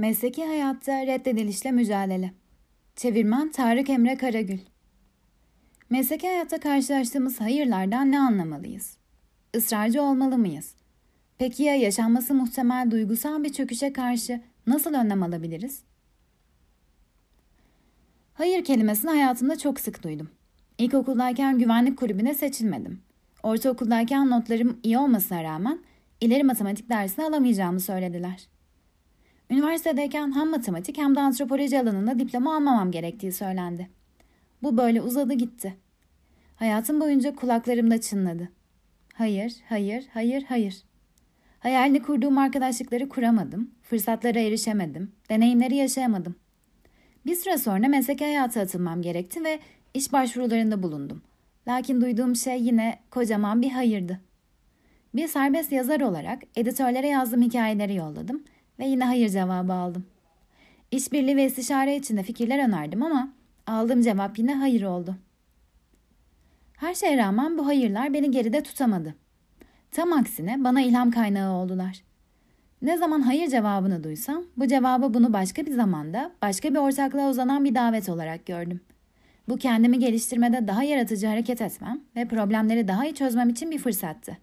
Mesleki hayatta reddedilişle mücadele. Çevirmen Tarık Emre Karagül. Mesleki hayatta karşılaştığımız hayırlardan ne anlamalıyız? Israrcı olmalı mıyız? Peki ya yaşanması muhtemel duygusal bir çöküşe karşı nasıl önlem alabiliriz? Hayır kelimesini hayatımda çok sık duydum. İlkokuldayken güvenlik kulübüne seçilmedim. Ortaokuldayken notlarım iyi olmasına rağmen ileri matematik dersini alamayacağımı söylediler. Üniversitedeyken hem matematik hem de antropoloji alanında diploma almamam gerektiği söylendi. Bu böyle uzadı gitti. Hayatım boyunca kulaklarımda çınladı. Hayır, hayır, hayır, hayır. Hayalini kurduğum arkadaşlıkları kuramadım, fırsatlara erişemedim, deneyimleri yaşayamadım. Bir süre sonra meslek hayatı atılmam gerekti ve iş başvurularında bulundum. Lakin duyduğum şey yine kocaman bir hayırdı. Bir serbest yazar olarak editörlere yazdığım hikayeleri yolladım ve yine hayır cevabı aldım. İşbirliği ve istişare içinde fikirler önerdim ama aldığım cevap yine hayır oldu. Her şeye rağmen bu hayırlar beni geride tutamadı. Tam aksine bana ilham kaynağı oldular. Ne zaman hayır cevabını duysam bu cevabı bunu başka bir zamanda başka bir ortaklığa uzanan bir davet olarak gördüm. Bu kendimi geliştirmede daha yaratıcı hareket etmem ve problemleri daha iyi çözmem için bir fırsattı.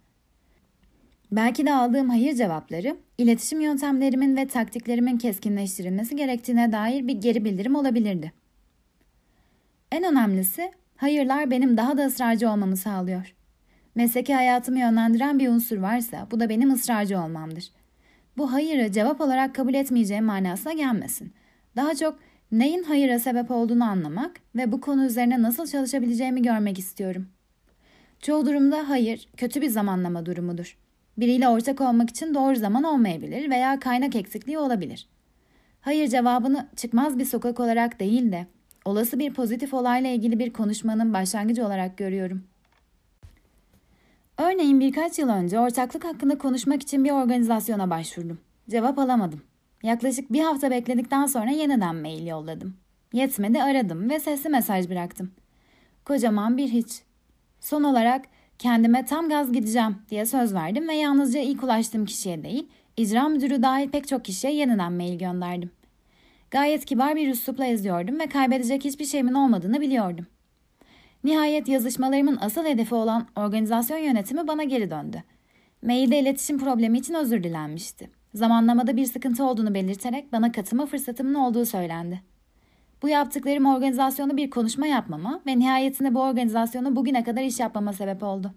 Belki de aldığım hayır cevapları, iletişim yöntemlerimin ve taktiklerimin keskinleştirilmesi gerektiğine dair bir geri bildirim olabilirdi. En önemlisi, hayırlar benim daha da ısrarcı olmamı sağlıyor. Mesleki hayatımı yönlendiren bir unsur varsa bu da benim ısrarcı olmamdır. Bu hayırı cevap olarak kabul etmeyeceğim manasına gelmesin. Daha çok neyin hayıra sebep olduğunu anlamak ve bu konu üzerine nasıl çalışabileceğimi görmek istiyorum. Çoğu durumda hayır kötü bir zamanlama durumudur. Biriyle ortak olmak için doğru zaman olmayabilir veya kaynak eksikliği olabilir. Hayır cevabını çıkmaz bir sokak olarak değil de olası bir pozitif olayla ilgili bir konuşmanın başlangıcı olarak görüyorum. Örneğin birkaç yıl önce ortaklık hakkında konuşmak için bir organizasyona başvurdum. Cevap alamadım. Yaklaşık bir hafta bekledikten sonra yeniden mail yolladım. Yetmedi aradım ve sesli mesaj bıraktım. Kocaman bir hiç. Son olarak kendime tam gaz gideceğim diye söz verdim ve yalnızca ilk ulaştığım kişiye değil, icra müdürü dahil pek çok kişiye yeniden mail gönderdim. Gayet kibar bir üslupla yazıyordum ve kaybedecek hiçbir şeyimin olmadığını biliyordum. Nihayet yazışmalarımın asıl hedefi olan organizasyon yönetimi bana geri döndü. Mailde iletişim problemi için özür dilenmişti. Zamanlamada bir sıkıntı olduğunu belirterek bana katılma fırsatımın olduğu söylendi. Bu yaptıklarım organizasyonu bir konuşma yapmama ve nihayetinde bu organizasyonu bugüne kadar iş yapmama sebep oldu.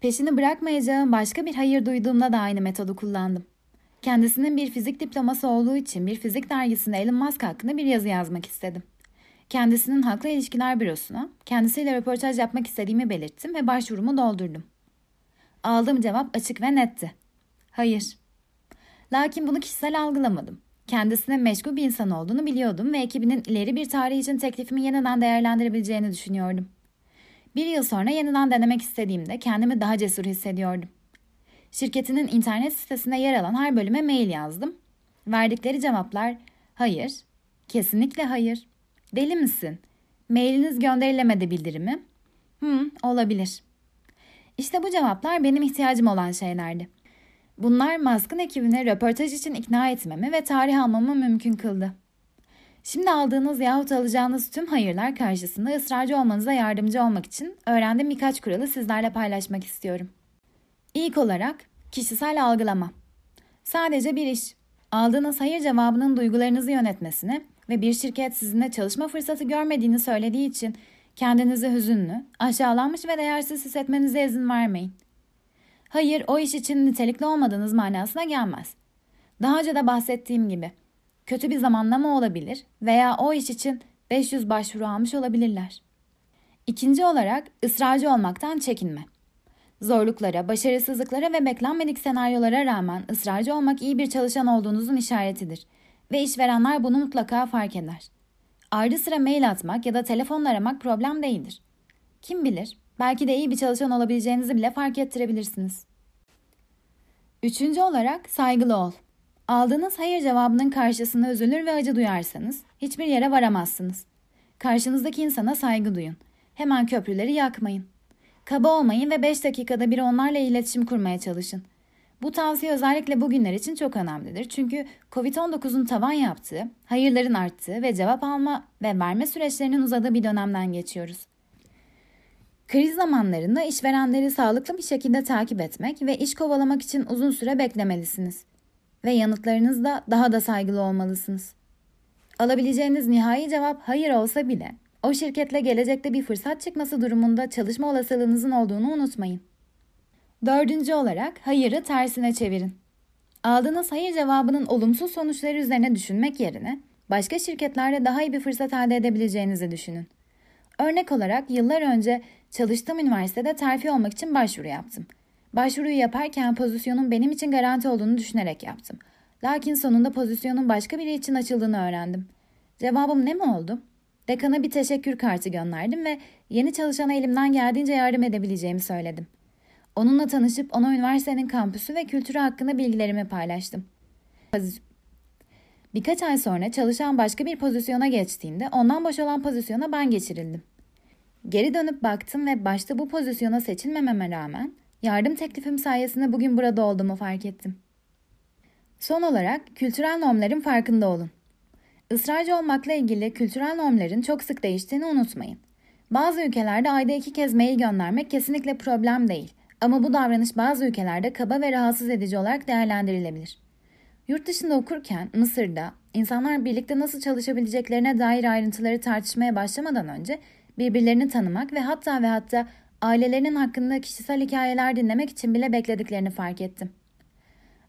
Peşini bırakmayacağım başka bir hayır duyduğumda da aynı metodu kullandım. Kendisinin bir fizik diploması olduğu için bir fizik dergisinde Elon Musk hakkında bir yazı yazmak istedim. Kendisinin Haklı İlişkiler Bürosu'na kendisiyle röportaj yapmak istediğimi belirttim ve başvurumu doldurdum. Aldığım cevap açık ve netti. Hayır. Lakin bunu kişisel algılamadım. Kendisine meşgul bir insan olduğunu biliyordum ve ekibinin ileri bir tarih için teklifimi yeniden değerlendirebileceğini düşünüyordum. Bir yıl sonra yeniden denemek istediğimde kendimi daha cesur hissediyordum. Şirketinin internet sitesinde yer alan her bölüme mail yazdım. Verdikleri cevaplar hayır, kesinlikle hayır, deli misin, mailiniz gönderilemedi bildirimi, hı olabilir. İşte bu cevaplar benim ihtiyacım olan şeylerdi. Bunlar Musk'ın ekibine röportaj için ikna etmemi ve tarih almamı mümkün kıldı. Şimdi aldığınız yahut alacağınız tüm hayırlar karşısında ısrarcı olmanıza yardımcı olmak için öğrendiğim birkaç kuralı sizlerle paylaşmak istiyorum. İlk olarak kişisel algılama. Sadece bir iş. Aldığınız hayır cevabının duygularınızı yönetmesini ve bir şirket sizinle çalışma fırsatı görmediğini söylediği için kendinizi hüzünlü, aşağılanmış ve değersiz hissetmenize izin vermeyin. Hayır, o iş için nitelikli olmadığınız manasına gelmez. Daha önce de bahsettiğim gibi kötü bir zamanlama olabilir veya o iş için 500 başvuru almış olabilirler. İkinci olarak ısrarcı olmaktan çekinme. Zorluklara, başarısızlıklara ve beklenmedik senaryolara rağmen ısrarcı olmak iyi bir çalışan olduğunuzun işaretidir ve işverenler bunu mutlaka fark eder. Ardı sıra mail atmak ya da telefonla aramak problem değildir. Kim bilir, belki de iyi bir çalışan olabileceğinizi bile fark ettirebilirsiniz. Üçüncü olarak saygılı ol. Aldığınız hayır cevabının karşısında üzülür ve acı duyarsanız hiçbir yere varamazsınız. Karşınızdaki insana saygı duyun. Hemen köprüleri yakmayın. Kaba olmayın ve 5 dakikada bir onlarla iletişim kurmaya çalışın. Bu tavsiye özellikle bugünler için çok önemlidir. Çünkü Covid-19'un tavan yaptığı, hayırların arttığı ve cevap alma ve verme süreçlerinin uzadığı bir dönemden geçiyoruz. Kriz zamanlarında işverenleri sağlıklı bir şekilde takip etmek ve iş kovalamak için uzun süre beklemelisiniz. Ve yanıtlarınızda daha da saygılı olmalısınız. Alabileceğiniz nihai cevap hayır olsa bile o şirketle gelecekte bir fırsat çıkması durumunda çalışma olasılığınızın olduğunu unutmayın. Dördüncü olarak hayırı tersine çevirin. Aldığınız hayır cevabının olumsuz sonuçları üzerine düşünmek yerine başka şirketlerde daha iyi bir fırsat elde edebileceğinizi düşünün. Örnek olarak yıllar önce çalıştığım üniversitede terfi olmak için başvuru yaptım. Başvuruyu yaparken pozisyonun benim için garanti olduğunu düşünerek yaptım. Lakin sonunda pozisyonun başka biri için açıldığını öğrendim. Cevabım ne mi oldu? Dekana bir teşekkür kartı gönderdim ve yeni çalışana elimden geldiğince yardım edebileceğimi söyledim. Onunla tanışıp ona üniversitenin kampüsü ve kültürü hakkında bilgilerimi paylaştım. Birkaç ay sonra çalışan başka bir pozisyona geçtiğinde ondan boş olan pozisyona ben geçirildim. Geri dönüp baktım ve başta bu pozisyona seçilmememe rağmen yardım teklifim sayesinde bugün burada olduğumu fark ettim. Son olarak kültürel normların farkında olun. Israrcı olmakla ilgili kültürel normların çok sık değiştiğini unutmayın. Bazı ülkelerde ayda iki kez mail göndermek kesinlikle problem değil. Ama bu davranış bazı ülkelerde kaba ve rahatsız edici olarak değerlendirilebilir. Yurt dışında okurken Mısır'da insanlar birlikte nasıl çalışabileceklerine dair ayrıntıları tartışmaya başlamadan önce birbirlerini tanımak ve hatta ve hatta ailelerinin hakkında kişisel hikayeler dinlemek için bile beklediklerini fark ettim.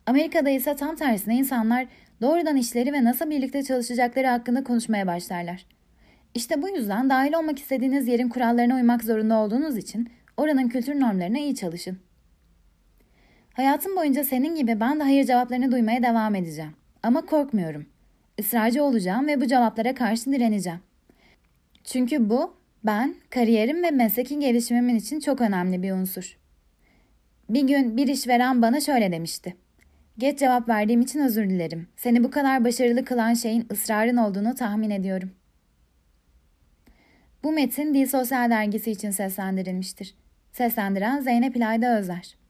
Amerika'da ise tam tersine insanlar doğrudan işleri ve nasıl birlikte çalışacakları hakkında konuşmaya başlarlar. İşte bu yüzden dahil olmak istediğiniz yerin kurallarına uymak zorunda olduğunuz için oranın kültür normlarına iyi çalışın. Hayatım boyunca senin gibi ben de hayır cevaplarını duymaya devam edeceğim. Ama korkmuyorum. Israrcı olacağım ve bu cevaplara karşı direneceğim. Çünkü bu ben, kariyerim ve mesleki gelişimimin için çok önemli bir unsur. Bir gün bir işveren bana şöyle demişti. Geç cevap verdiğim için özür dilerim. Seni bu kadar başarılı kılan şeyin ısrarın olduğunu tahmin ediyorum. Bu metin Dil Sosyal Dergisi için seslendirilmiştir. Seslendiren Zeynep İlayda Özer.